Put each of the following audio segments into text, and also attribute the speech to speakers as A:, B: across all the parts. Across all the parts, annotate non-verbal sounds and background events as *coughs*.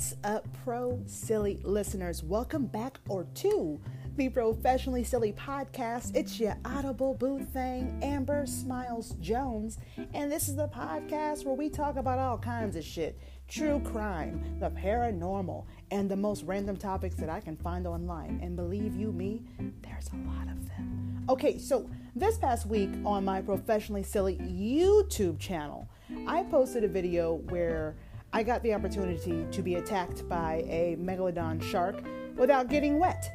A: What's up, pro silly listeners? Welcome back or to the Professionally Silly podcast. It's your audible boo thing, Amber Smiles Jones, and this is the podcast where we talk about all kinds of shit true crime, the paranormal, and the most random topics that I can find online. And believe you me, there's a lot of them. Okay, so this past week on my Professionally Silly YouTube channel, I posted a video where I got the opportunity to be attacked by a megalodon shark without getting wet.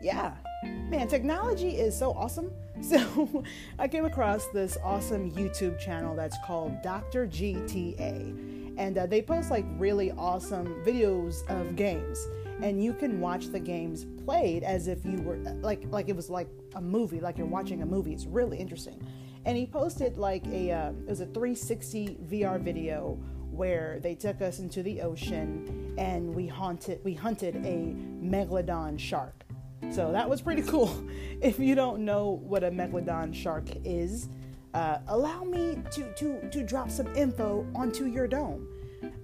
A: Yeah, man, technology is so awesome. *laughs* So I came across this awesome YouTube channel that's called Dr. GTA. And uh, they post like really awesome videos of games. And you can watch the games played as if you were like like it was like a movie, like you're watching a movie. It's really interesting. And he posted like a uh, it was a 360 VR video where they took us into the ocean and we haunted we hunted a megalodon shark. So that was pretty cool. *laughs* If you don't know what a megalodon shark is, uh, allow me to, to, to drop some info onto your dome.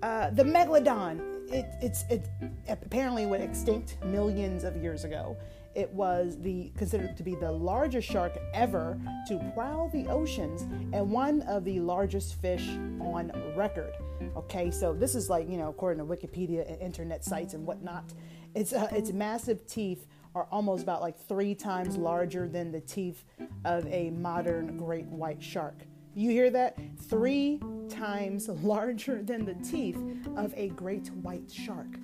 A: Uh, the megalodon, it, it's it apparently went extinct millions of years ago. It was the considered to be the largest shark ever to prowl the oceans and one of the largest fish on record. Okay, so this is like you know according to Wikipedia and internet sites and whatnot. Its uh, its massive teeth are almost about like three times larger than the teeth of a modern great white shark. You hear that? Three times *laughs* larger than the teeth of a great white shark.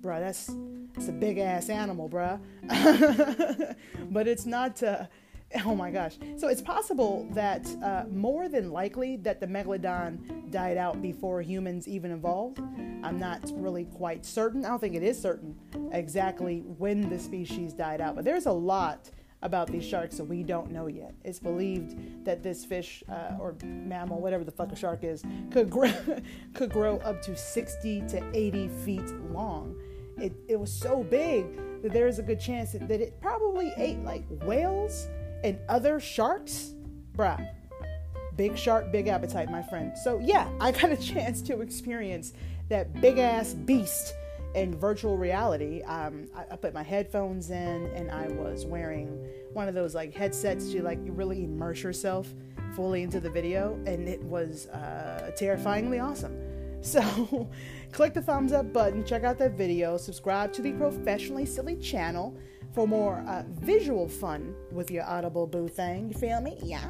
A: Bruh, that's, that's a big ass animal, bruh. *laughs* but it's not, uh, oh my gosh. So it's possible that uh, more than likely that the megalodon died out before humans even evolved. I'm not really quite certain. I don't think it is certain exactly when the species died out, but there's a lot about these sharks that we don't know yet. It's believed that this fish uh, or mammal, whatever the fuck a shark is, could grow, *laughs* could grow up to 60 to 80 feet long. It, it was so big that there's a good chance that, that it probably ate like whales and other sharks. Bruh, big shark, big appetite, my friend. So, yeah, I got a *laughs* chance to experience that big ass beast in virtual reality, um, I, I, put my headphones in and I was wearing one of those like headsets to like really immerse yourself fully into the video, and it was uh, terrifyingly awesome. *laughs* So, click the thumbs up button, check out that video, subscribe to the Professionally Silly channel for more uh, visual fun with your Audible Boo thing. You feel me? Yes.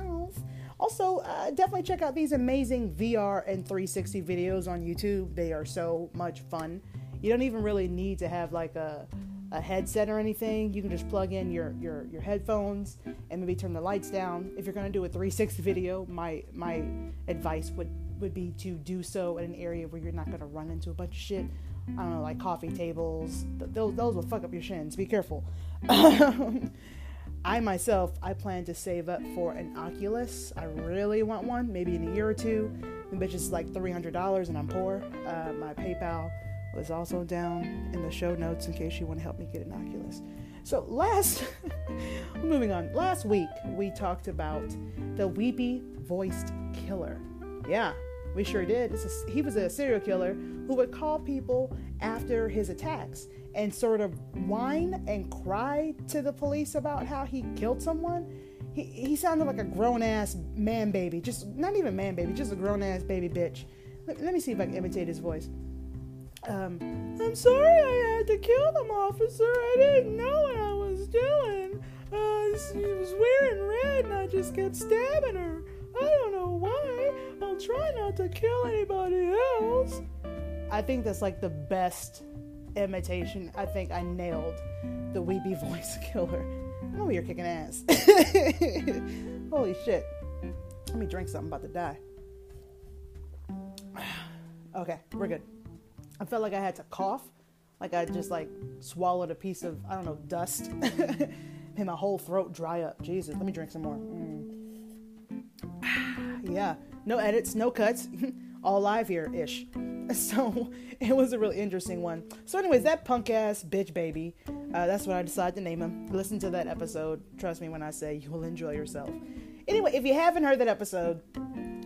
A: Also, uh, definitely check out these amazing VR and 360 videos on YouTube. They are so much fun. You don't even really need to have like a, a headset or anything. You can just plug in your, your, your headphones and maybe turn the lights down. If you're gonna do a 360 video, my my advice would would be to do so in an area where you're not gonna run into a bunch of shit. I don't know, like coffee tables. Those those will fuck up your shins. Be careful. *laughs* I myself, I plan to save up for an Oculus. I really want one, maybe in a year or two. The bitch is like $300 and I'm poor. Uh, my PayPal was also down in the show notes in case you want to help me get an Oculus. So last, *laughs* moving on. Last week we talked about the weepy voiced killer. Yeah, we sure did. A, he was a serial killer who would call people after his attacks and sort of whine and cry to the police about how he killed someone. He, he sounded like a grown ass man baby, just not even man baby, just a grown ass baby bitch. Let, let me see if I can imitate his voice. Um, I'm sorry I had to kill them, officer. I didn't know what I was doing. Uh, she was wearing red and I just kept stabbing her. I don't know why. I'll try not to kill anybody else. I think that's like the best imitation. I think I nailed the weepy *laughs* voice killer. Oh, you're kicking ass. *laughs* Holy shit. Let me drink something. About to die. *sighs* okay, we're good. I felt like I had to cough, like I just like swallowed a piece of I don't know dust, *laughs* and my whole throat dry up. Jesus, let me drink some more. Mm. Yeah, no edits, no cuts, *laughs* all live here ish. *laughs* So it was a really interesting one. So, anyways, that punk ass bitch baby, uh, that's what I decided to name him. Listen to that episode. Trust me when I say you will enjoy yourself. Anyway, if you haven't heard that episode,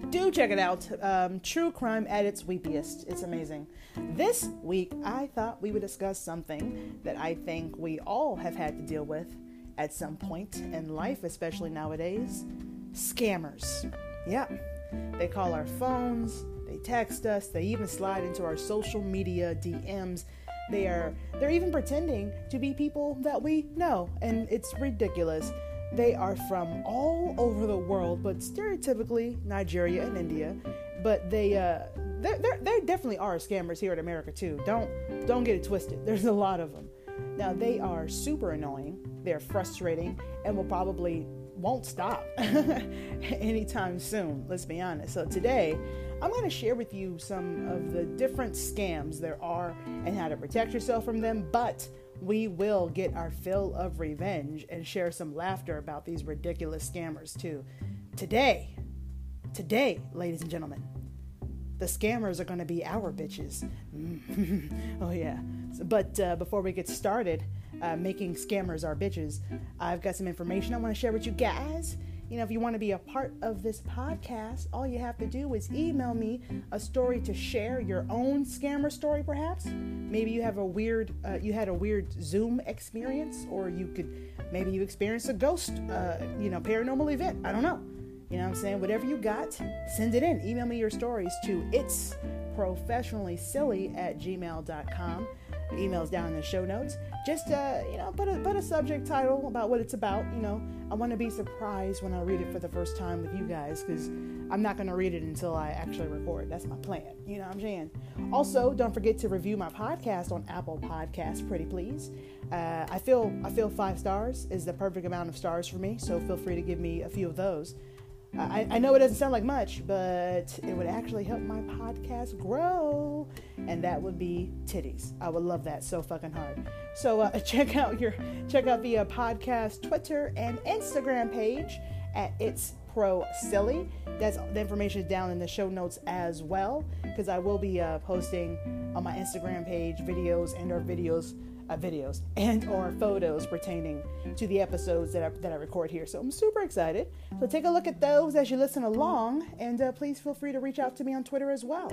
A: do check it out. Um, true crime at its weepiest. It's amazing. This week, I thought we would discuss something that I think we all have had to deal with at some point in life, especially nowadays scammers. Yeah, they call our phones, they text us, they even slide into our social media DMs. They are they're even pretending to be people that we know, and it's ridiculous. They are from all over the world, but stereotypically Nigeria and India. But they uh, they they definitely are scammers here in America too. Don't don't get it twisted. *laughs* There's a lot of them. Now they are super annoying. They're frustrating and will probably won't stop *laughs* anytime soon. Let's be honest. So today I'm going to share with you some of the different scams there are and how to protect yourself from them. But we will get our fill of revenge and share some laughter about these ridiculous scammers too. Today, today, ladies and gentlemen, the scammers are going to be our bitches. *laughs* oh, yeah. But uh, before we get started, uh, making scammers our bitches, I've got some information I want to share with you guys. You know, if you want to be a part of this podcast, all you have to do is email me a story to share your own scammer story, perhaps. Maybe you have a weird, uh, you had a weird Zoom experience, or you could, maybe you experienced a ghost, uh, you know, paranormal event. I don't know. You know what I'm saying? Whatever you got, send it in. Email me your stories to it's professionally silly at gmail.com emails down in the show notes. Just uh, you know, put a put a subject title about what it's about. You know, I want to be surprised when I read it for the first time with you guys because I'm not to read it until I actually record. That's my plan. You know what I'm saying? Also, don't forget to review my podcast on Apple Podcasts, pretty please. Uh, I feel I feel five stars is the perfect amount of stars for me, so feel free to give me a few of those. I, I, know it doesn't sound like much, but it would actually help my podcast grow, and that would be titties. I would love that so fucking hard. So uh, *laughs* check out your check out the uh, podcast Twitter and Instagram page at It's Pro Silly. That's the information is down in the show notes as well, because I will be uh, posting on my Instagram page videos and our videos uh, videos and or photos pertaining to the episodes that I, that I record here. So I'm super excited. So take a look at those as you listen along, and uh, please feel free to reach out to me on Twitter as well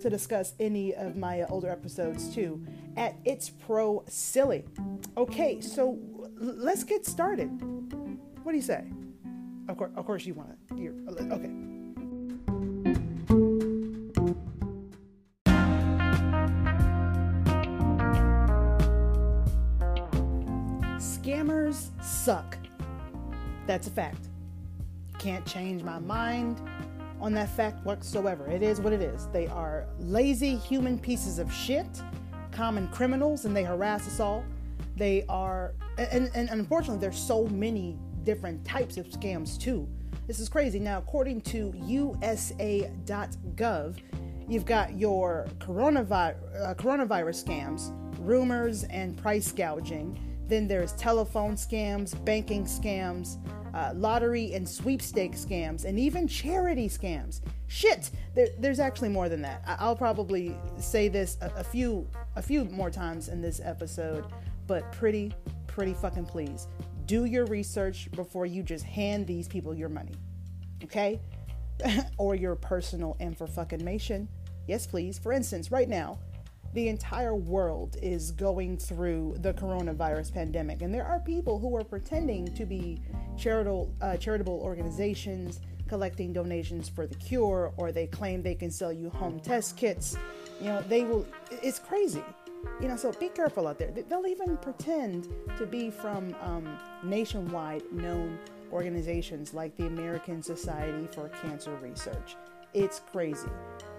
A: to discuss any of my uh, older episodes too. At It's Pro Silly. Okay, so let's get started. What do you say? Of course, of course, you want to. Okay. Suck. That's a fact. Can't change my mind on that fact whatsoever. It is what it is. They are lazy human pieces of shit, common criminals, and they harass us all. They are, and, and unfortunately, there's so many different types of scams too. This is crazy. Now, according to USA.gov, you've got your coronavirus, uh, coronavirus scams, rumors, and price gouging. Then there's telephone scams, banking scams, uh, lottery and sweepstake scams, and even charity scams. Shit, there, there's actually more than that. I, will probably say this a, a few a few more times in this episode, but pretty pretty fucking please do your research before you just hand these people your money, okay? *laughs* or your personal info fucking nation. Yes, please. For instance, right now, the entire world is going through the coronavirus pandemic, and there are people who are pretending to be charitable uh, charitable organizations collecting donations for the cure, or they claim they can sell you home test kits. You know, they will. It's crazy. You know, so be careful out there. They'll even pretend to be from um, nationwide known organizations like the American Society for Cancer Research. It's crazy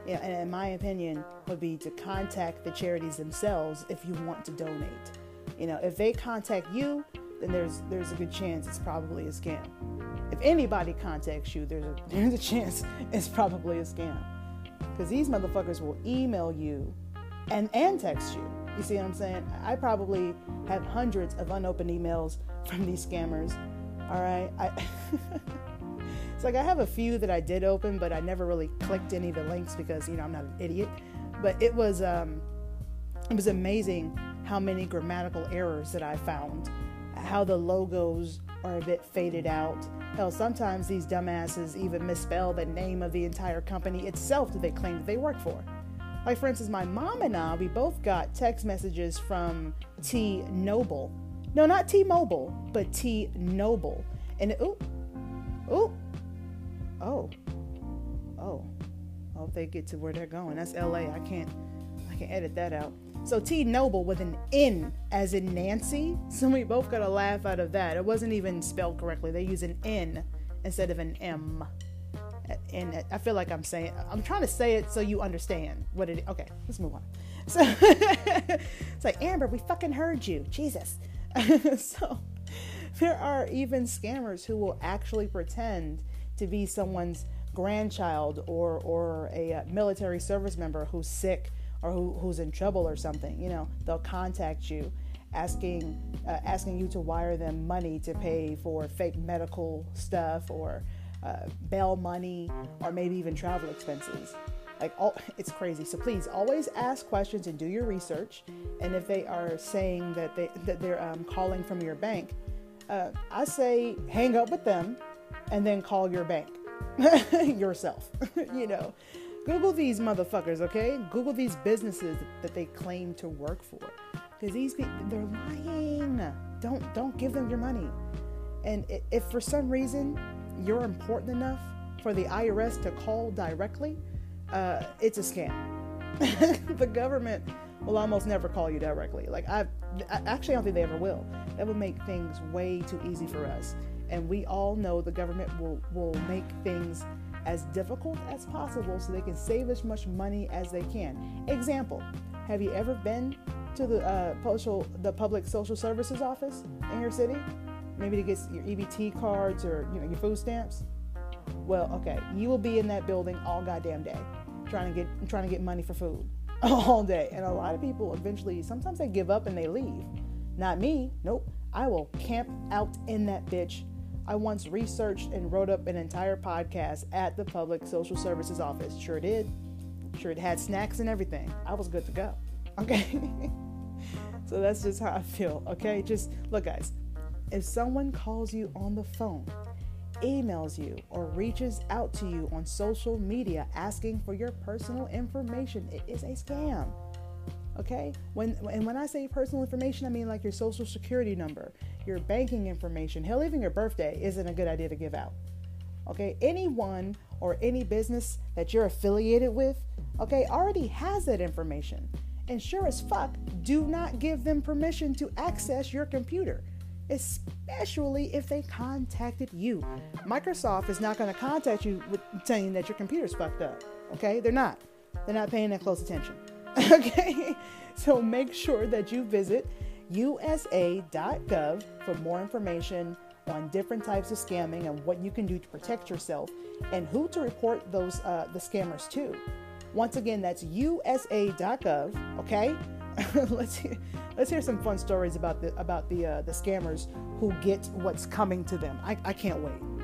A: Yeah, and in my opinion, would be to contact the charities themselves if you want to donate. You know, if they contact you, then there's there's a good chance it's probably a scam. If anybody contacts you, there's a *laughs* there's a chance it's probably a scam. Because these motherfuckers will email you and and text you. You see what I'm saying? I probably have hundreds of unopened emails from these scammers. All right. I *laughs* It's like I have a few that I did open, but I never really clicked any of the links because you know I'm not an idiot. But it was um, it was amazing how many grammatical errors that I found, how the logos are a bit faded out. Hell, sometimes these dumbasses even misspell the name of the entire company itself that they claim that they work for. Like, for instance, my mom and I, we both got text messages from T Noble. No, not T Mobile, but T Noble. And, ooh, ooh, oh, oh, I hope they get to where they're going. That's LA. I can't, I can edit that out. So T Noble with an N as in Nancy. So we both got a laugh out of that. It wasn't even spelled correctly. They use an N instead of an M. And I feel like I'm saying I'm trying to say it so you understand what it. Okay, let's move on. So *laughs* it's like Amber, we fucking heard you, Jesus. *laughs* so there are even scammers who will actually pretend to be someone's grandchild or or a uh, military service member who's sick or who, who's in trouble or something, you know, they'll contact you asking uh, asking you to wire them money to pay for fake medical stuff or uh, bail money or maybe even travel expenses. Like all, *laughs* it's crazy. So please always ask questions and do your research. And if they are saying that they that they're um, calling from your bank, uh, I say hang up with them and then call your bank *laughs* yourself. *laughs* you know, Google these motherfuckers, okay? Google these businesses that they claim to work for. Because these people, they're lying. Don't don't give them your money. And if for some reason you're important enough for the IRS to call directly, uh, it's a scam. *laughs* the government will almost never call you directly. Like I, I actually don't think they ever will. That would make things way too easy for us. And we all know the government will will make things as difficult as possible so they can save as much money as they can. Example, have you ever been to the uh, the public social services office in your city? Maybe to get your EBT cards or you know your food stamps. Well, okay, you will be in that building all goddamn day, trying to get trying to get money for food *laughs* all day. And a lot of people eventually, sometimes they give up and they leave. Not me. Nope. I will camp out in that bitch I once researched and wrote up an entire podcast at the Public Social Services Office. Sure did. Sure it had snacks and everything. I was good to go. *laughs* Okay. so that's just how I feel. Okay. Just look, guys, if someone calls you on the phone, emails you, or reaches out to you on social media asking for your personal information, it is a scam. Okay? When and when I say personal information, I mean like your social security number, your banking information, hell, even your birthday isn't a good idea to give out. Okay, anyone or any business that you're affiliated with, okay, already has that information. And sure as fuck, do not give them permission to access your computer, especially if they contacted you. Microsoft is not going to contact you with saying that your computer's fucked up. Okay, they're not. They're not paying that close attention. *laughs* okay, so make sure that you visit usa.gov for more information on different types of scamming and what you can do to protect yourself and who to report those uh, the scammers to. Once again, that's usa.gov. Okay, *laughs* let's hear, let's hear some fun stories about the about the uh, the scammers who get what's coming to them. I, I can't wait.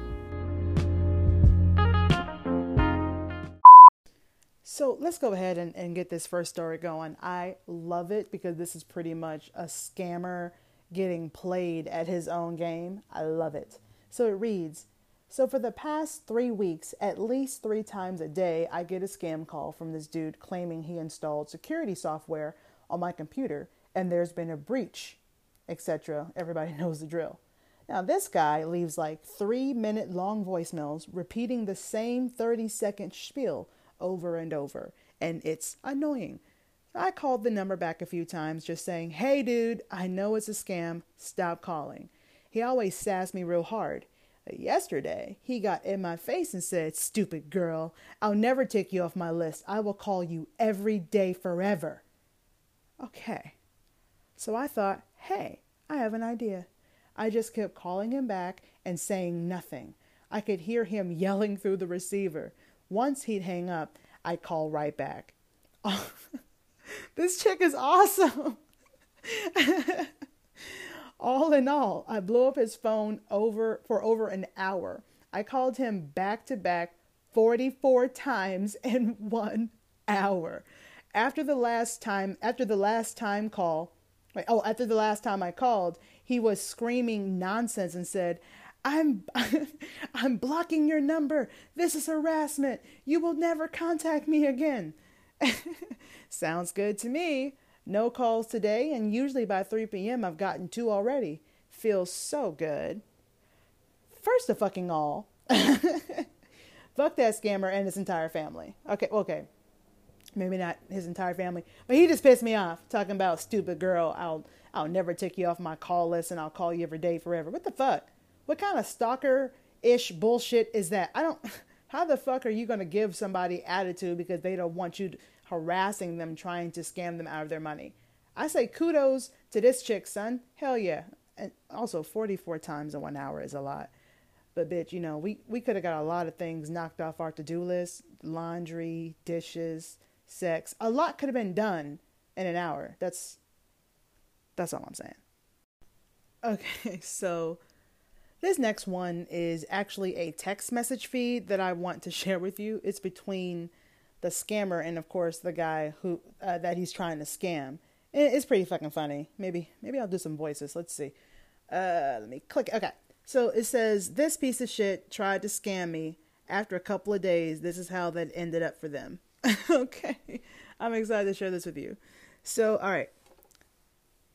A: So let's go ahead and, and get this first story going. I love it because this is pretty much a scammer getting played at his own game. I love it. So it reads So for the past three weeks, at least three times a day, I get a scam call from this dude claiming he installed security software on my computer and there's been a breach, etc. Everybody *laughs* knows the drill. Now, this guy leaves like three minute long voicemails repeating the same 30 second spiel over and over, and it's annoying. I called the number back a few times just saying, Hey dude, I know it's a scam, stop calling. He always sassed me real hard. Yesterday, he got in my face and said, Stupid girl, I'll never take you off my list. I will call you every day forever. Okay. So I thought, hey, I have an idea. I just kept calling him back and saying nothing. I could hear him *laughs* yelling through the receiver. Once he'd hang up, I'd call right back. *laughs* this chick is awesome. *laughs* all in all, I blew up his phone over for over an hour. I called him back to back 44 times in 1 hour. After the last time, after the last time call, Like, oh, after the last time I called, he was screaming nonsense and said, I'm *laughs* I'm blocking your number. This is harassment. You will never contact me again. *laughs* Sounds good to me. No calls today, and usually by 3 p.m. I've gotten two already. Feels so good. First of fucking all, *laughs* fuck that scammer and his entire family. Okay, okay. Maybe not his entire family, but he just pissed me off talking about stupid girl. I'll I'll never take you off my call list and I'll call you every day forever. What the fuck? What kind of stalker ish bullshit is that? I don't. *laughs* How the fuck are you going to give somebody attitude because they don't want you harassing them, trying to scam them out of their money? I say kudos to this chick, son. Hell yeah. And also, 44 times in one hour is a lot. But bitch, you know, we, we could have got a lot of things knocked off our to do list laundry, dishes, sex. A lot could have been done in an hour. That's that's all I'm saying. *laughs* Okay, so this next one is actually a text message feed that I want to *laughs* share with you. It's between the scammer and, of course, the guy who uh, that he's trying to scam. It's pretty fucking funny. Maybe maybe I'll do some voices. Let's see. Uh, let me click. Okay, so it says this piece of shit tried to scam me. After a couple of days, this is how that ended up for them. *laughs* okay, I'm excited to share this with you. So, all right.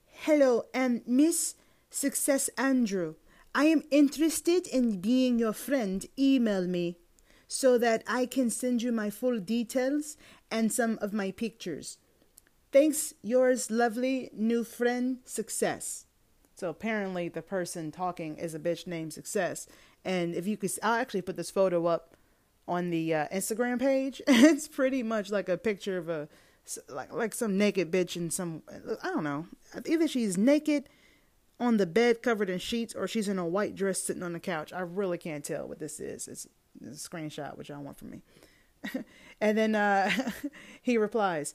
A: Hello, and Miss Success Andrew. I am interested in being your friend. Email me so that I can send you my full details and some of my pictures. Thanks, yours lovely new friend, Success. So apparently, the person talking is a bitch named Success. And if you could, I'll actually put this photo up on the uh, Instagram page. *laughs* it's pretty much like a picture of a like like some naked bitch and some I don't know. Either she's naked on the bed covered in sheets or she's in a white dress sitting on the couch. I really can't tell what this is. It's, it's a screenshot, which y'all want from me. *laughs* and then uh, *laughs* he replies,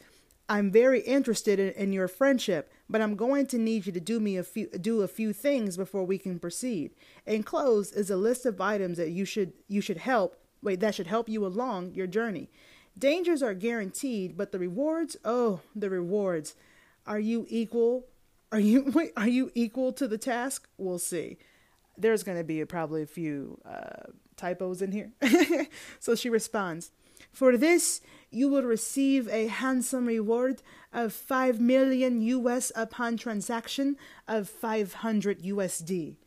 A: I'm very interested in, in, your friendship, but I'm going to need you to do me a few do a few things before we can proceed. Enclosed is a list of items that you should you should help wait that should help you along your journey. Dangers are guaranteed, but the rewards, oh, the rewards. Are you equal are you *laughs* wait, are you equal to the task? We'll see. There's going to be a, probably a few uh, typos in here. *laughs* so she responds, "For this, you will receive a handsome reward of 5 million US upon transaction of 500 USD."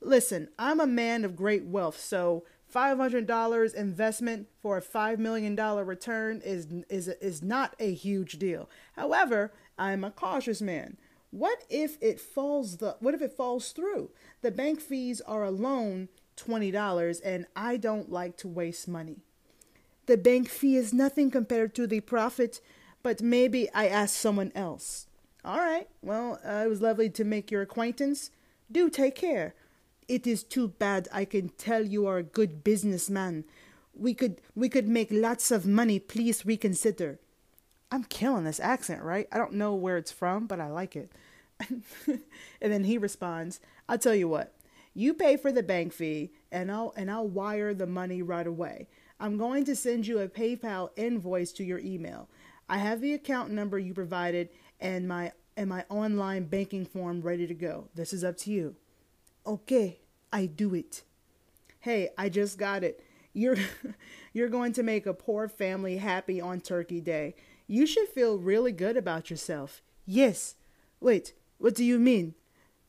A: Listen, I'm a man of great wealth, so $500 investment for a $5 million return is, is, is not a huge deal. However, I'm a cautious man. What if it falls the what if it falls through? The bank fees are alone $20 and I don't like to waste money. The bank fee is nothing compared to the profit, but maybe I ask someone else. All right. Well, uh, it was lovely to make your acquaintance. Do take care. It is too bad I can tell you are a good businessman. We could we could make lots of money. Please reconsider. I'm killing this accent, right? I don't know where it's from, but I like it. *laughs* and then he responds, I'll tell you what, you pay for the bank fee and I'll and I'll wire the money right away. I'm going to send you a PayPal invoice to your email. I have the account number you provided and my and my online banking form ready to go. This is up to you. Okay, I do it. Hey, I just got it. You're *laughs* you're going to make a poor family happy on Turkey Day. You should feel really good about yourself. Yes. Wait, what do you mean?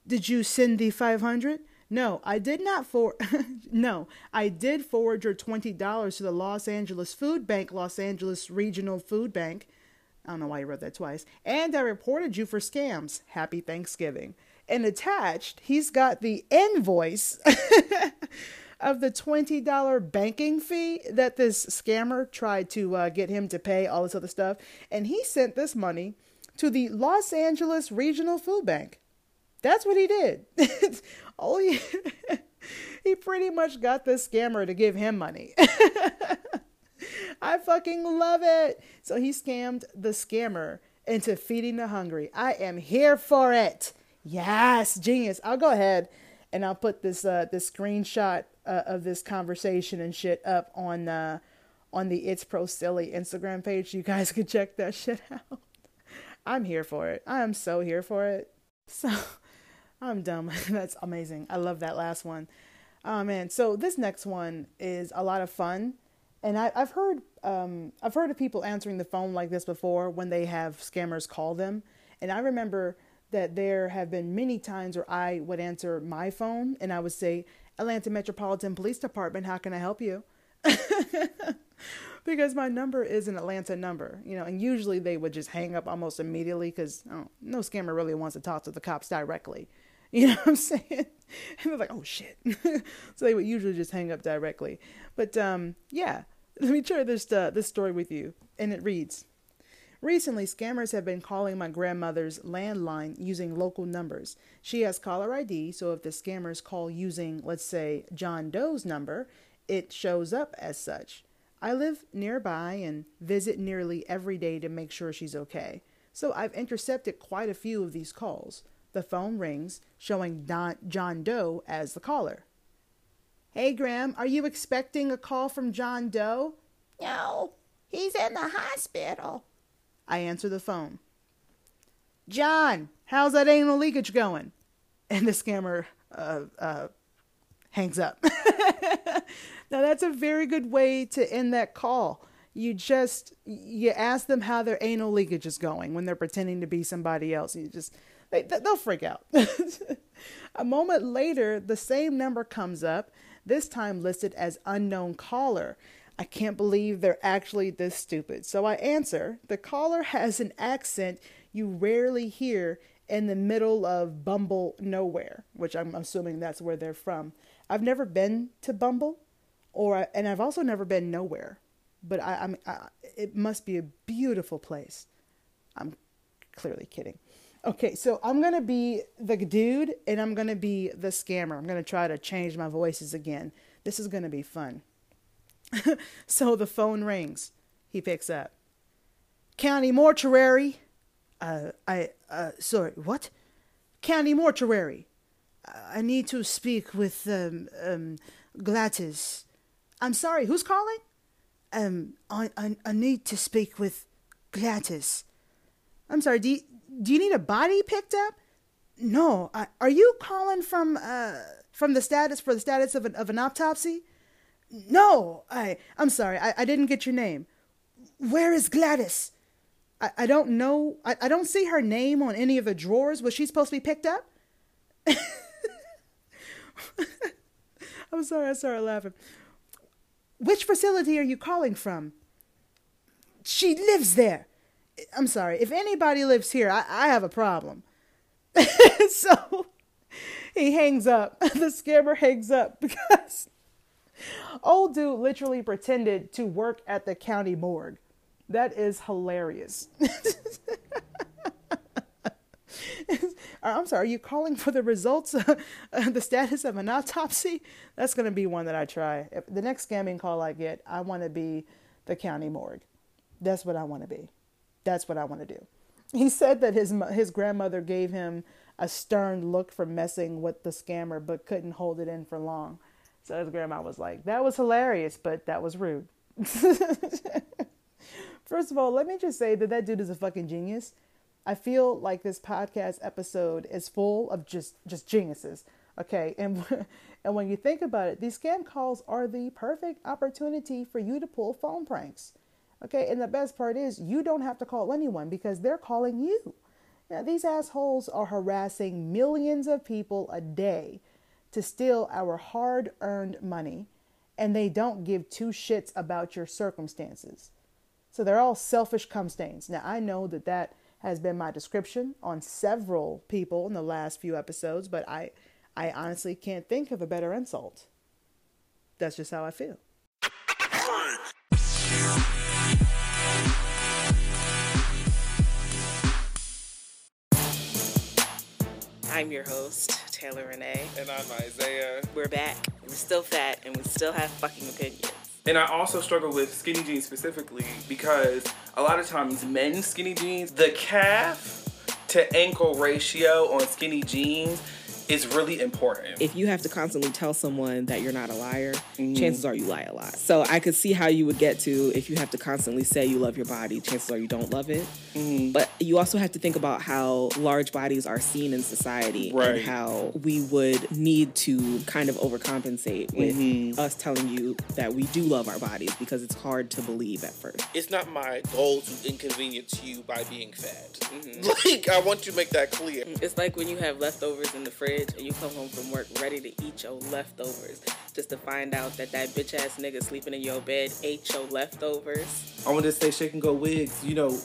A: Did you send the 500? No, I did not for *laughs* No, I did forward your $20 to the Los Angeles Food Bank, Los Angeles Regional Food Bank. I don't know why you wrote that twice. And I reported you for scams. Happy Thanksgiving. And attached, he's got the invoice *laughs* of the $20 banking fee that this scammer tried to uh, get him to pay, all this other stuff. And he sent this money to the Los Angeles Regional Food Bank. That's what he did. *laughs* oh, he, *laughs* he pretty much got the scammer to give him money. *laughs* I fucking love it. So he scammed the scammer into feeding the hungry. I am here for it. Yes, genius. I'll go ahead and I'll put this uh this screenshot uh, of this conversation and shit up on uh on the It's Pro Silly Instagram page. You guys can check that shit *laughs* out. I'm here for it. I am so here for it. So *laughs* I'm dumb. *laughs* That's amazing. I love that last one. Oh man. So this next one is a lot of fun. And I, have heard um, I've heard of people answering the phone like this before when they have scammers call them. And I remember that there have been many times where I would answer my phone and I would say, Atlanta Metropolitan Police Department, how can I help you? *laughs* because my number is an Atlanta number, you know, and usually they would just hang up almost immediately because oh, no scammer really wants to talk to the cops directly. *laughs* You know what I'm saying? *laughs* And they're like, oh shit. so they would usually just hang up directly. But um, yeah, let me share this uh, this story with you, and it reads. Recently, scammers have been calling my grandmother's landline using local numbers. She has caller ID, so if the scammers call using, let's say, John Doe's number, it shows up as such. I live nearby and visit nearly every day to make sure she's okay. So I've intercepted quite a few of these calls. The phone rings, showing Don, John Doe as the caller. Hey, Graham, are you expecting a call from John Doe?
B: No, he's in the hospital.
A: I answer the phone. John, how's that anal leakage going? And the scammer uh, uh, hangs up. *laughs* now, that's a very good way to end that call you just you ask them how their anal leakage is going when they're pretending to be somebody else you just they, they'll freak out. *laughs* a moment later, the same number comes up, this time listed as unknown caller. I can't believe they're actually this stupid. So I answer. The caller has an accent you rarely hear in the middle of Bumble nowhere, which I'm assuming that's where they're from. I've never been to Bumble, or and I've also never been nowhere, but I, I'm I, it must be a beautiful place. I'm clearly kidding. Okay, so I'm gonna be the dude and I'm gonna be the scammer. I'm gonna try to change my voices again. This is gonna be fun. *laughs* so the phone rings. He picks up. County mortuary. Uh, I, uh, sorry, what? County mortuary. I need to speak with, um, um, Gladys. I'm sorry, who's calling? Um, I, I, I need to speak with Gladys. I'm sorry, do you, do you need a body picked up? No. I, are you calling from uh from the status for the status of an of an autopsy? No. I I'm sorry. I, I didn't get your name. Where is Gladys? I, I don't know. I, I don't see her name on any of the drawers. Was she supposed to be picked up? *laughs* I'm sorry. I started laughing. Which facility are you calling from? She lives there. I'm sorry, if anybody lives here, I, I have a problem. *laughs* so he hangs up. *laughs* The scammer hangs up because old dude literally pretended to work at the county morgue. That is hilarious. *laughs* I'm sorry, are you calling for the results, *laughs* uh, the status of an autopsy? That's going to be one that I try. If the next scamming call I get, I want to be the county morgue. That's what I want to be. That's what I want to do. He said that his his grandmother gave him a stern look for messing with the scammer, but couldn't hold it in for long. So his grandma was like, "That was hilarious, but that was rude." *laughs* First of all, let me just say that that dude is a fucking genius. I feel like this podcast episode is full of just just geniuses. Okay, and *laughs* and when you think about it, these scam calls are the perfect opportunity for you to pull phone pranks. Okay, and the best part is you don't have to call anyone because they're calling you. Now, these assholes are harassing millions of people a day to steal our hard earned money, and they don't give two shits about your circumstances. So they're all selfish cum stains. Now, I know that that has been my description on several people in the last few episodes, but I, I honestly can't think of a better insult. That's just how I feel.
C: I'm your host, Taylor Renee.
D: And I'm Isaiah.
C: We're back. We're still fat and we still have fucking opinions.
D: And I also struggle with skinny jeans specifically because a lot of times men's skinny jeans, the calf to ankle ratio on skinny jeans is really important.
C: if you have to constantly tell someone that you're not a liar,
D: Mm-hmm.
C: chances are you lie a lot. So I could see how you would get to if you have to constantly say you love your body, chances are you don't love it.
D: Mm-hmm.
C: But you also have to think about how large bodies are seen in society
D: Right.
C: and how we would need to kind of overcompensate with
D: Mm-hmm.
C: us telling you that we do love our bodies because it's hard to believe at first.
E: it's not my goal to inconvenience you by being fat. *laughs* Like, I want you to make that clear.
C: It's like when you have leftovers in the fridge and you come home from work ready to eat your leftovers, just to find out that that bitch ass nigga sleeping in your bed ate your leftovers.
D: I want to say shake and go wigs. You know,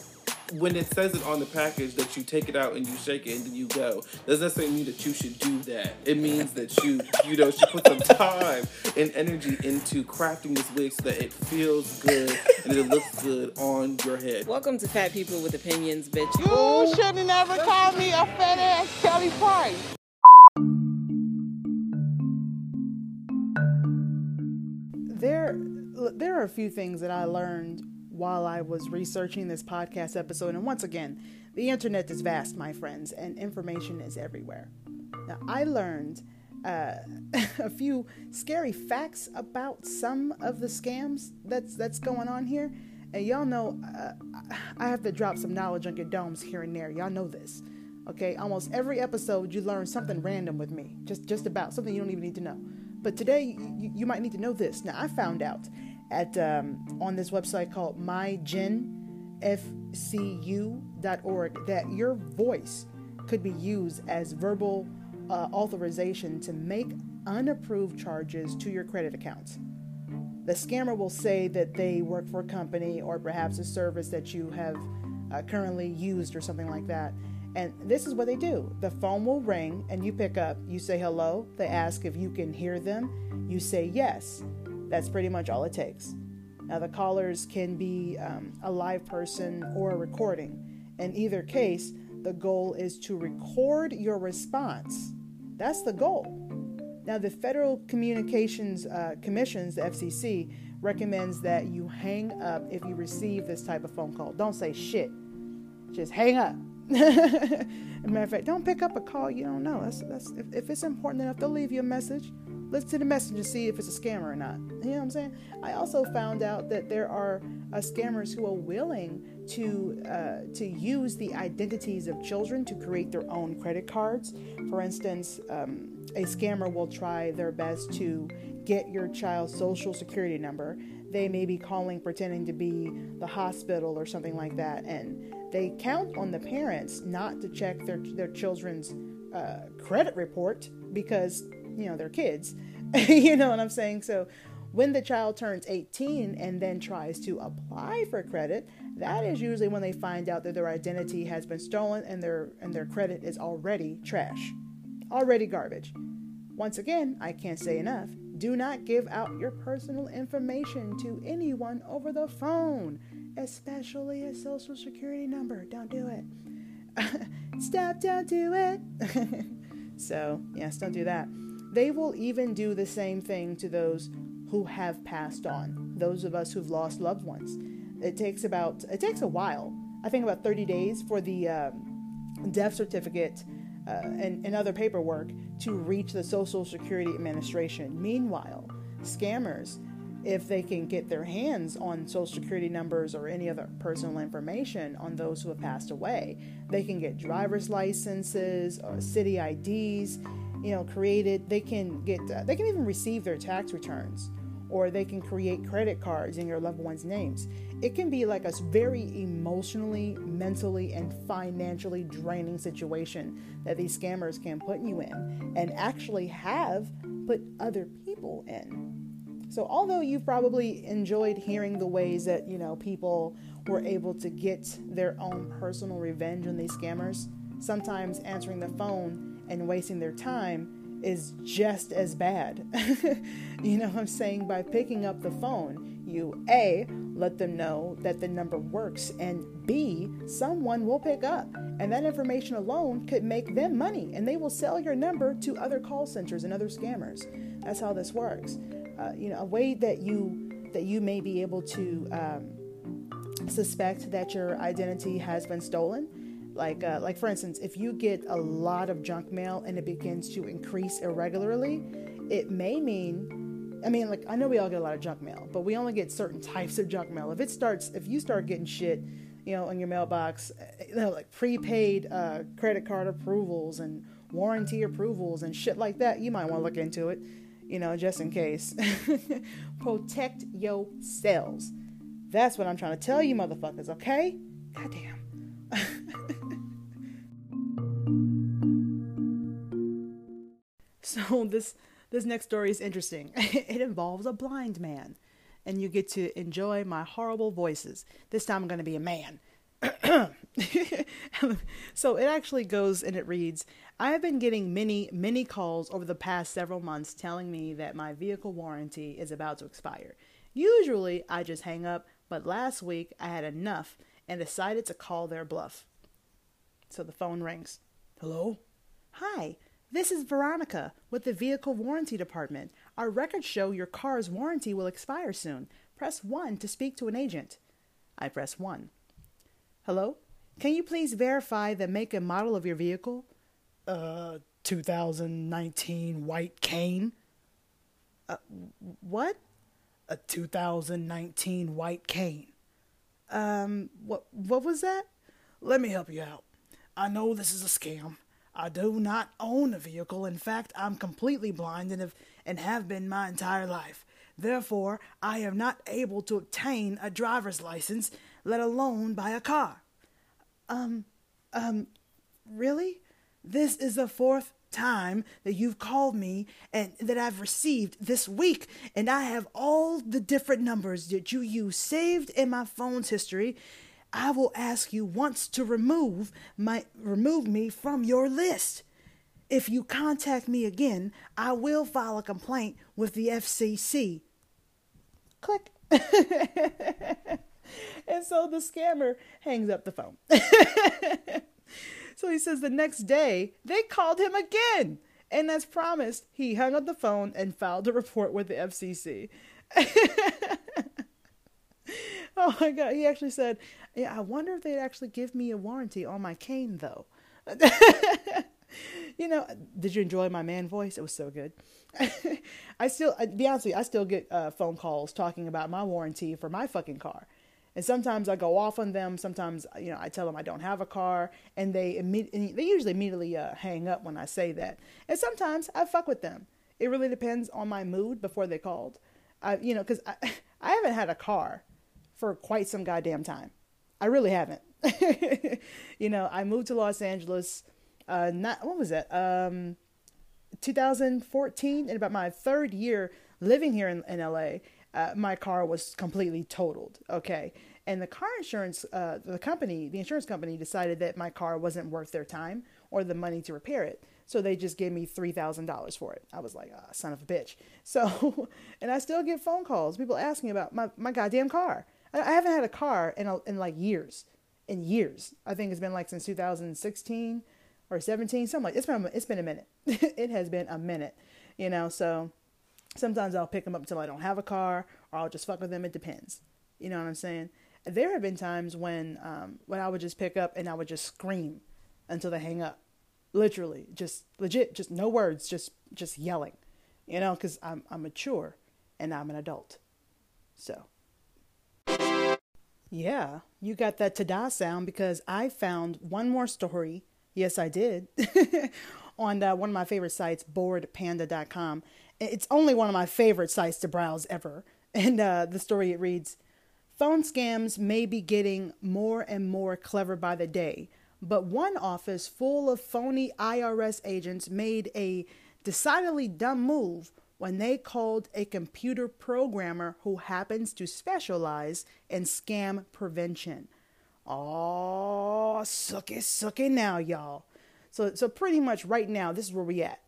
D: when it says it on the package that you take it out and you shake it and then you go, doesn't necessarily mean that you should do that. It means that you, you know, should put some time and energy into crafting this wig so that it feels good and it looks good on your head.
C: Welcome to Fat People with Opinions, bitch.
F: You should have never called me a fat ass Kelly
A: there are a few things that I learned while I was researching this podcast episode and once again the internet is vast my friends and information is everywhere. Now I learned uh, *laughs* a few scary facts about some of the scams that's that's going on here. And y'all know uh, I have to drop some knowledge on your domes here and there. Y'all know this okay? Almost every episode you learn something random with me just just about something you don't even need to know. But today you, you might need to know this. Now I found out at um, on this website called mygenfcu.org that your voice could be used as verbal uh, authorization to make unapproved charges to your credit accounts. The scammer will say that they work for a company or perhaps a service that you have uh, currently used or something like that. And this is what they do the phone will ring and you pick up, you say hello, they ask if you can hear them, you say yes. That's pretty much all it takes. Now, the callers can be um, a live person or a recording. In either case, the goal is to record your response. That's the goal. Now, the Federal Communications uh, Commission's, the FCC, recommends that you hang up if you receive this type of phone call. Don't say shit. Just hang up. *laughs* Matter of fact, don't pick up a call you don't know. That's that's if, if it's important enough, they'll leave you a message. Listen to the message and see if it's a scammer or not. You know what I'm saying? I also found out that there are uh, scammers who are willing to uh, to use the identities of children to create their own credit cards. For instance, um, a scammer will try their best to get your child's social security number. They may be calling pretending to be the hospital or something like that, and they count on the parents not to check their their children's uh, credit report because you know they're kids. *laughs* you know what I'm saying? So when the child turns 18 and then tries to apply for credit, that is usually when they find out that their identity has been stolen and their and their credit is already trash, already garbage. Once again, I can't say enough. Do not give out your personal information to anyone over the phone, especially a social security number. Don't do it. *laughs* Stop, don't do it. *laughs* so, yes, don't do that. They will even do the same thing to those who have passed on, those of us who've lost loved ones. It takes about, it takes a while, I think about 30 days for the um, death certificate uh, and, and other paperwork to reach the Social Security Administration. Meanwhile, scammers, if they can get their hands on Social Security numbers or any other personal information on those who have passed away, they can get driver's licenses or city IDs, you know, created. They can get, uh, they can even receive their tax returns or they can create credit cards in your loved ones' names. It can be like a very emotionally, mentally, and financially draining situation that these scammers can put you in and actually have put other people in. So, although you've probably enjoyed hearing the ways that, you know, people were able to get their own personal revenge on these scammers, sometimes answering the phone and wasting their time is just as bad. *laughs* you know what I'm saying? By picking up the phone, you A, let them know that the number works, and B, someone will pick up. And that information alone could make them money, and they will sell your number to other call centers and other scammers. That's how this works. Uh, you know, a way that you that you may be able to um, suspect that your identity has been stolen Like, uh, like for instance, if you get a lot of junk mail and it begins to increase irregularly, it may mean. I mean, like I know we all get a lot of junk mail, but we only get certain types of junk mail. If it starts, if you start getting shit, you know, in your mailbox, you know, like prepaid uh, credit card approvals and warranty approvals and shit like that, you might want to look into it, you know, just in case. *laughs* Protect your cells. That's what I'm trying to tell you, motherfuckers. Okay? Goddamn. *laughs* this this next story is interesting. *laughs* it involves a blind man, and you get to enjoy my horrible voices. This time I'm going to be a man. *coughs* so it actually goes and it reads I have been getting many, many calls over the past several months telling me that my vehicle warranty is about to expire. Usually I just hang up, but last week I had enough and decided to call their bluff. So the phone rings. Hello? Hi, this is Veronica with the Vehicle Warranty Department. Our records show your car's warranty will expire soon. Press 1 to speak to an agent. I press 1. Hello? Can you please verify the make and model of your vehicle? Uh, 2019 white cane. Uh, what? A 2019 white cane. Um, what what was that? Let me help you out. I know this is a scam. I do not own a vehicle. In fact, I'm completely blind and have, and have been my entire life. Therefore, I am not able to obtain a driver's license, let alone buy a car. Um, um, really? This is the fourth time that you've called me and that I've received this week, and I have all the different numbers that you use saved in my phone's history. I will ask you once to remove my remove me from your list. If you contact me again, I will file a complaint with the FCC. Click. *laughs* and so the scammer hangs up the phone. *laughs* so he says the next day they called him again. And as promised, he hung up the phone and filed a report with the FCC. *laughs* *laughs* oh my God. He actually said, Yeah, I wonder if they'd actually give me a warranty on my cane, though. *laughs* you know, did you enjoy my man voice? It was so good. *laughs* I still, to be honest you, I still get uh, phone calls talking about my warranty for my fucking car. And sometimes I go off on them. Sometimes, you know, I tell them I don't have a car, and they immediately, they usually immediately uh, hang up when I say that. And sometimes I fuck with them. It really depends on my mood before they called. I, you know, because I, I haven't had a car for quite some goddamn time. I really haven't. *laughs* you know, I moved to Los Angeles. Uh, not what was that? Um, 2014, and about my third year living here in, in LA, uh, my car was completely totaled. Okay, and the car insurance, uh, the company, the insurance company, decided that my car wasn't worth their time or the money to repair it. So they just gave me three thousand dollars for it. I was like, oh, son of a bitch. *laughs* So, and I still get phone calls, people asking about my my goddamn car. I, haven't had a car in a, in like years, in years. I think it's been like since 2016 or 17, something like. It's been it's been a minute. *laughs* it has been a minute, you know. So sometimes I'll pick them up until I don't have a car, or I'll just fuck with them. It depends. You know what I'm saying? There have been times when um, when I would just pick up and I would just scream until they hang up literally just legit just no words just just yelling you know because I'm, I'm mature and i'm an adult so yeah you got that ta-da sound because i found one more story yes i did *laughs* on uh, one of my favorite sites boredpanda.com it's only one of my favorite sites to browse ever. *laughs* And uh, the story it reads phone scams may be getting more and more clever by the day but one office full of phony IRS agents made a decidedly dumb move when they called a computer programmer who happens to specialize in scam prevention. Oh, suck it, suck it now, y'all. So, so pretty much right now, this is where we at.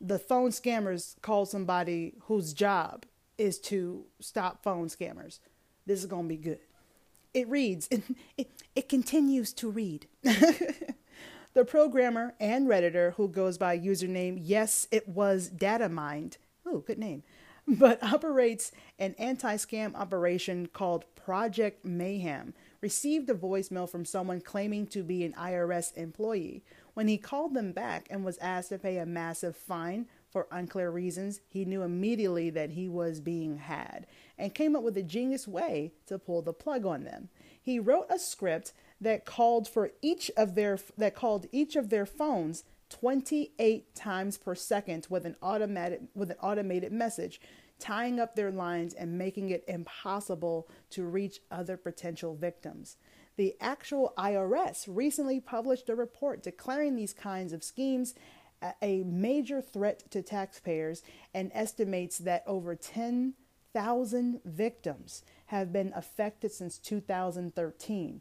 A: The phone scammers call somebody whose job is to stop phone scammers. This is gonna be good. It reads, it, *laughs* it, it continues to read. *laughs* the programmer and Redditor, who goes by username Yes, it was Data Mind, oh, good name, *laughs* but operates an anti scam operation called Project Mayhem, received a voicemail from someone claiming to be an IRS employee. When he called them back and was asked to pay a massive fine for unclear reasons, he knew immediately that he was being had and came up with a genius way to pull the plug on them. He wrote a script that called for each of their that called each of their phones 28 times per second with an automatic with an automated message tying up their lines and making it impossible to reach other potential victims. The actual IRS recently published a report declaring these kinds of schemes a major threat to taxpayers and estimates that over 10,000 victims have been affected since 2013.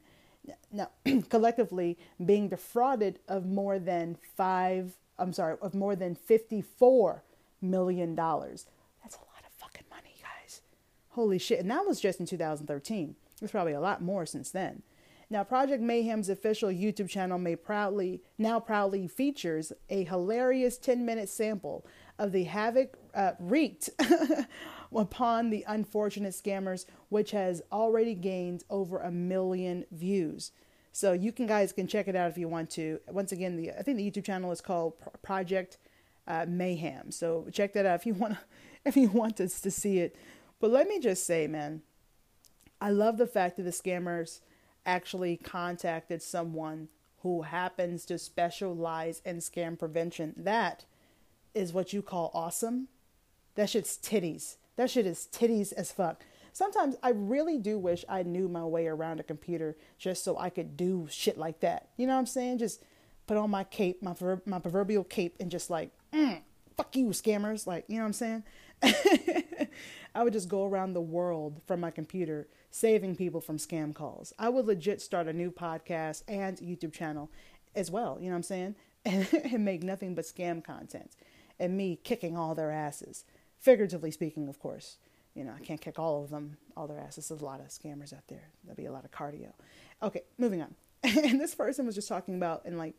A: Now, *clears throat* collectively being defrauded of more than five, I'm sorry, of more than $54 million. That's a lot of fucking money, guys. Holy shit. And that was just in 2013. There's probably a lot more since then. Now, Project Mayhem's official YouTube channel may proudly now proudly features a hilarious 10-minute sample of the havoc uh, wreaked *laughs* upon the unfortunate scammers, which has already gained over a million views. So you can guys can check it out if you want to. Once again, the I think the YouTube channel is called Project uh, Mayhem. So check that out if you want *laughs* if you want us to see it. But let me just say, man, I love the fact that the scammers actually contacted someone who happens to specialize in scam prevention. That is what you call awesome. That shit's titties. That shit is titties as fuck. Sometimes I really do wish I knew my way around a computer just so I could do shit like that. You know what I'm saying? Just put on my cape, my my proverbial cape, and just like, mm, fuck you, scammers. Like, you know what I'm saying? *laughs* I would just go around the world from my computer saving people from scam calls. I would legit start a new podcast and YouTube channel as well, you know what I'm saying? *laughs* And make nothing but scam content and me kicking all their asses. Figuratively speaking, of course. You know, I can't kick all of them, all their asses. There's a lot of scammers out there. There'll be a lot of cardio. Okay, moving on. *laughs* and this person was just talking about in like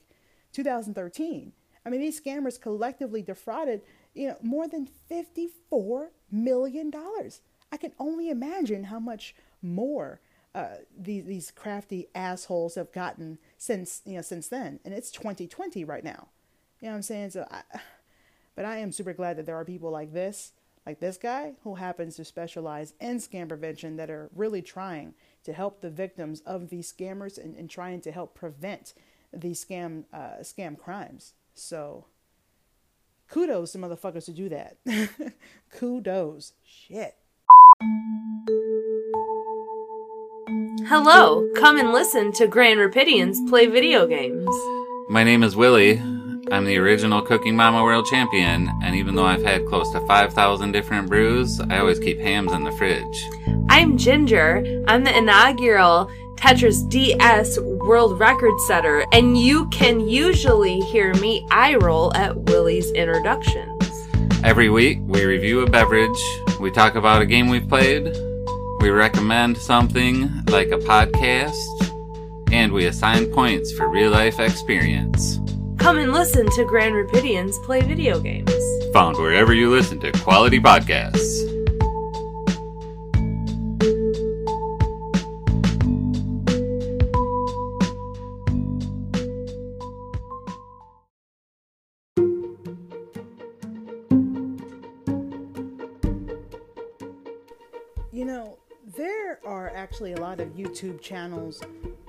A: 2013. I mean, these scammers collectively defrauded, you know, more than 54 million dollars. I can only imagine how much more uh, these these crafty assholes have gotten since you know since then, and it's 2020 right now. You know what I'm saying? So, I, but I am super glad that there are people like this, like this guy, who happens to specialize in scam prevention that are really trying to help the victims of these scammers and, and trying to help prevent these scam uh, scam crimes. So, kudos to motherfuckers to do that. *laughs* kudos. Shit.
G: Hello, come and listen to Grand Rapidians play video games.
H: My name is Willie. I'm the original Cooking Mama World Champion, and even though I've had close to 5,000 different brews, I always keep hams in the fridge.
G: I'm Ginger. I'm the inaugural Tetris DS world record setter, and you can usually hear me eye roll at Willie's introductions.
H: Every week, we review a beverage, we talk about a game we've played, we recommend something like a podcast, and we assign points for real life experience.
G: Come and listen to Grand Rapidians play video games.
H: Found wherever you listen to quality podcasts.
A: You know, there are actually a lot of YouTube channels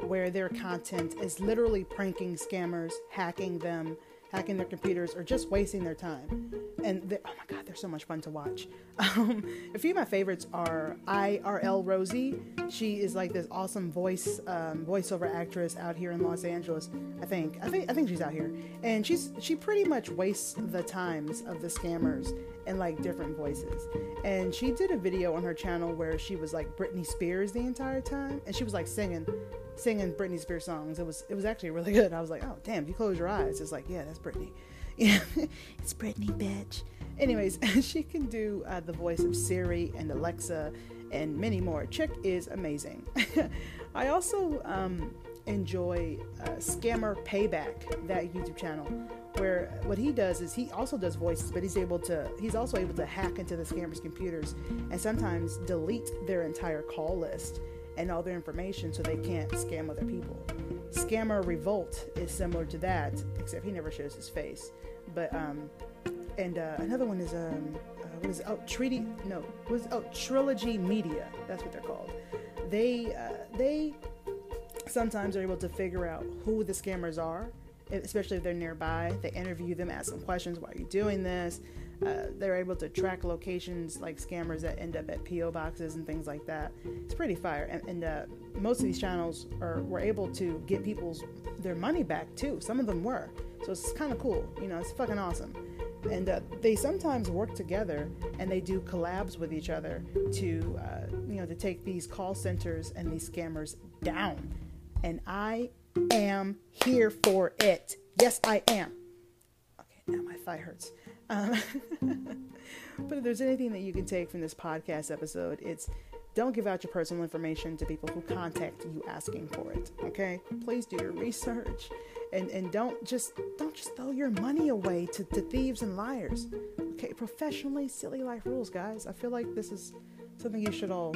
A: where their content is literally pranking scammers, hacking them, hacking their computers, or just wasting their time. And oh my god, they're so much fun to watch. *laughs* Um, a few of my favorites are IRL Rosie. She is like this awesome voice um, voiceover actress out here in Los Angeles. I think I think I think she's out here, and she's she pretty much wastes the times of the scammers in like different voices. And she did a video on her channel where she was like Britney Spears the entire time, and she was like singing singing Britney Spears songs. It was it was actually really good. I was like, oh damn, you close your eyes, it's like yeah, that's Britney. *laughs* Yeah, it's Britney, bitch. Anyways, *laughs* she can do uh, the voice of Siri and Alexa and many more. Chick is amazing. *laughs* I also um, enjoy uh, Scammer Payback, that YouTube channel, where what he does is he also does voices, but he's able to he's also able to hack into the scammers' computers and sometimes delete their entire call list and all their information so they can't scam other people. Scammer Revolt is similar to that, except he never shows his face. But um, and uh, another one is um, uh, oh Treaty? No, was oh Trilogy Media? That's what they're called. They uh, they sometimes are able to figure out who the scammers are, especially if they're nearby. They interview them, ask them questions. Why are you doing this? Uh, they're able to track locations like scammers that end up at PO boxes and things like that. It's pretty fire, and, and uh, most of these channels are were able to get people's their money back too. Some of them were, so it's kind of cool. You know, it's fucking awesome. And uh, they sometimes work together and they do collabs with each other to, uh, you know, to take these call centers and these scammers down. And I am here for it. Yes, I am. Okay, now my thigh hurts. Um, *laughs* but if there's anything that you can take from this podcast episode, it's don't give out your personal information to people who contact you asking for it. Okay? Please do your research and, and don't just don't just throw your money away to, to thieves and liars. Okay, professionally silly life rules, guys. I feel like this is something you should all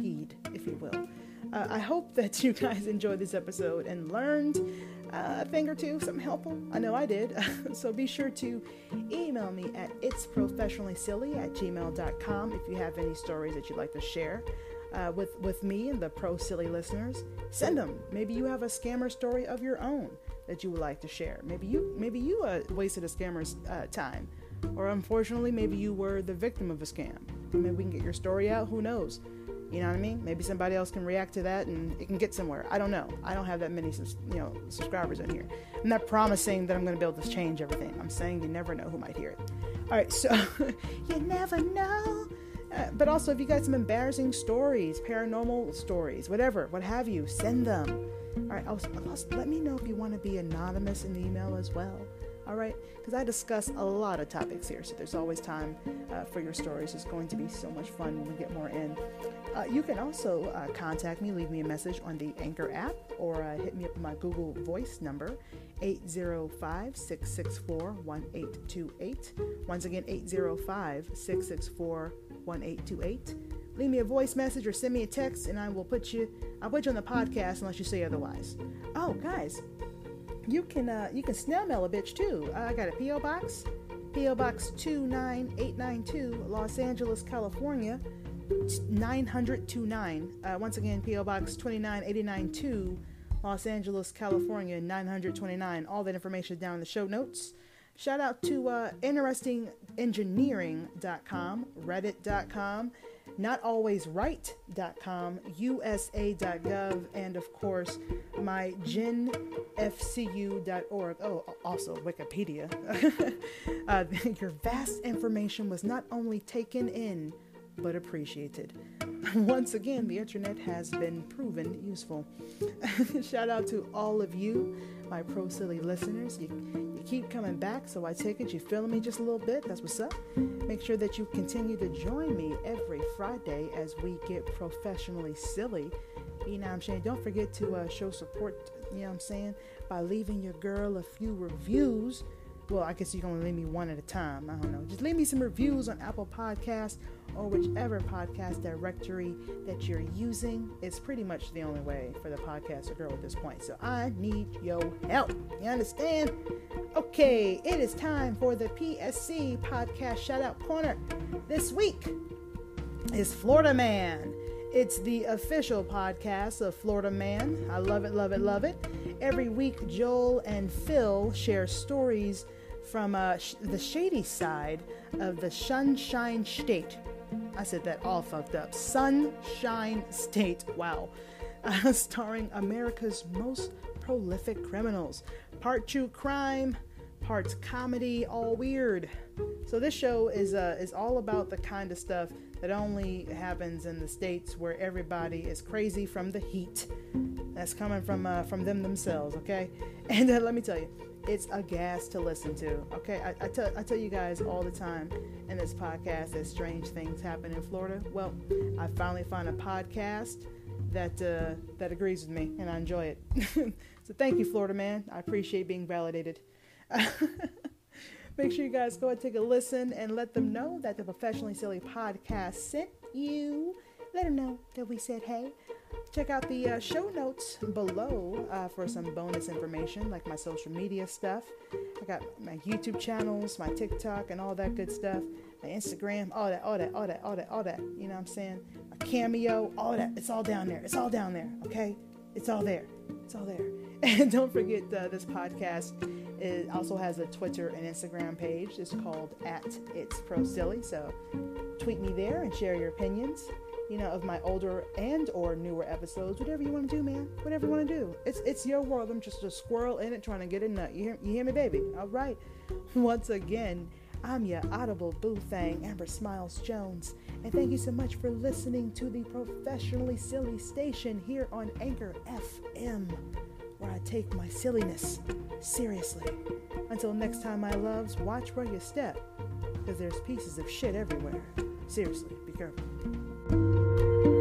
A: heed, if you will. Uh, I hope that *laughs* you guys enjoyed this episode and learned uh, a thing or two, something helpful. I know I did. *laughs* so be sure to email me at itsprofessionallysilly at gmail.com if you have any stories that you'd like to share. Uh, with with me and the pro silly listeners, send them. Maybe you have a scammer story of your own that you would like to share. Maybe you maybe you uh, wasted a scammer's uh, time, or unfortunately, maybe you were the victim of a scam. Maybe we can get your story out. Who knows? You know what I mean? Maybe somebody else can react to that and it can get somewhere. I don't know. I don't have that many, you know, subscribers in here. I'm not promising that I'm going to be able to change everything. I'm saying you never know who might hear it. All right, so *laughs* you never know. Uh, but also, if you got some embarrassing stories, paranormal stories, whatever, what have you, send them. All right, also, also let me know if you want to be anonymous in the email as well all right? Because I discuss a lot of topics here, so there's always time uh, for your stories. It's going to be so much fun when we get more in. Uh, you can also uh, contact me, leave me a message on the Anchor app, or uh, hit me up my Google Voice number, 805 664 1828. Once again, 805 664 1828 leave me a voice message or send me a text and I will put you I'll put you on the podcast unless you say otherwise. Oh guys, you can uh, you can snail mail a bitch too. I got a PO box, PO Box two nine eight nine two, Los Angeles, California, nine hundred two nine. Uh, once again, PO Box twenty nine eighty nine two, Los Angeles, California, nine hundred twenty nine. All that information is down in the show notes. Shout out to uh, interestingengineering.com, reddit.com, notalwaysright.com, usa.gov, and of course, my genfcu.org. Oh, also Wikipedia. *laughs* uh, *laughs* your vast information was not only taken in, but appreciated. *laughs* Once again, the internet has been proven useful. Shout out to all of you, my pro silly listeners. You, keep coming back, so I take it you feeling me just a little bit. That's what's up. Make sure that you continue to join me every Friday as we get professionally silly. You know what I'm saying? Don't forget to uh, show support, you know what I'm saying, by leaving your girl a few reviews well, I guess you can only leave me one at a time. I don't know. Just leave me some reviews on Apple Podcasts or whichever podcast directory that you're using. It's pretty much the only way for the podcast to grow at this point. So I need your help. You understand? Okay, it is time for the PSC Podcast Shout Out Corner. This week is Florida Man. It's the official podcast of Florida Man. I love it, love it, love it. Every week, Joel and Phil share stories from uh, sh- the shady side of the Sunshine State. I said that all fucked up. Sunshine State. Wow. *laughs* Uh, starring America's most prolific criminals. Part true crime, parts comedy, all weird. So this show is uh, is all about the kind of stuff that only happens in the states where everybody is crazy from the heat that's coming from uh, from them themselves. Okay, *laughs* and uh, let me tell you, it's a gas to listen to. Okay, I, I, tell I tell you guys all the time in this podcast that strange things happen in Florida. Well, I finally found a podcast that uh, that agrees with me, and I enjoy it. *laughs* so thank you, Florida man. I appreciate being validated. *laughs* Make sure you guys go and take a listen and let them know that the Professionally Silly podcast sent you. Let them know that we said hey. Check out the uh, show notes below uh, for some bonus information, like my social media stuff. I got my YouTube channels, my TikTok, and all that good stuff. My Instagram, all that, all that, all that, all that, all that. You know what I'm saying? My cameo, all that. It's all down there. It's all down there. Okay? It's all there. It's all there. *laughs* And don't forget uh, this podcast it also has a Twitter and Instagram page. It's called at It's Pro Silly. So tweet me there and share your opinions you know, of my older and or newer episodes. Whatever you want to do, man. Whatever you want to do. It's it's your world. I'm just a squirrel in it trying to get a nut. You hear, you hear me, baby? All right. *laughs* Once again, I'm your audible boo thing, Amber Smiles Jones. And thank you so much for listening to the professionally silly station here on Anchor FM, where I take my silliness seriously. Until next time, my loves, watch where you step, because there's pieces of shit everywhere. Seriously, be careful.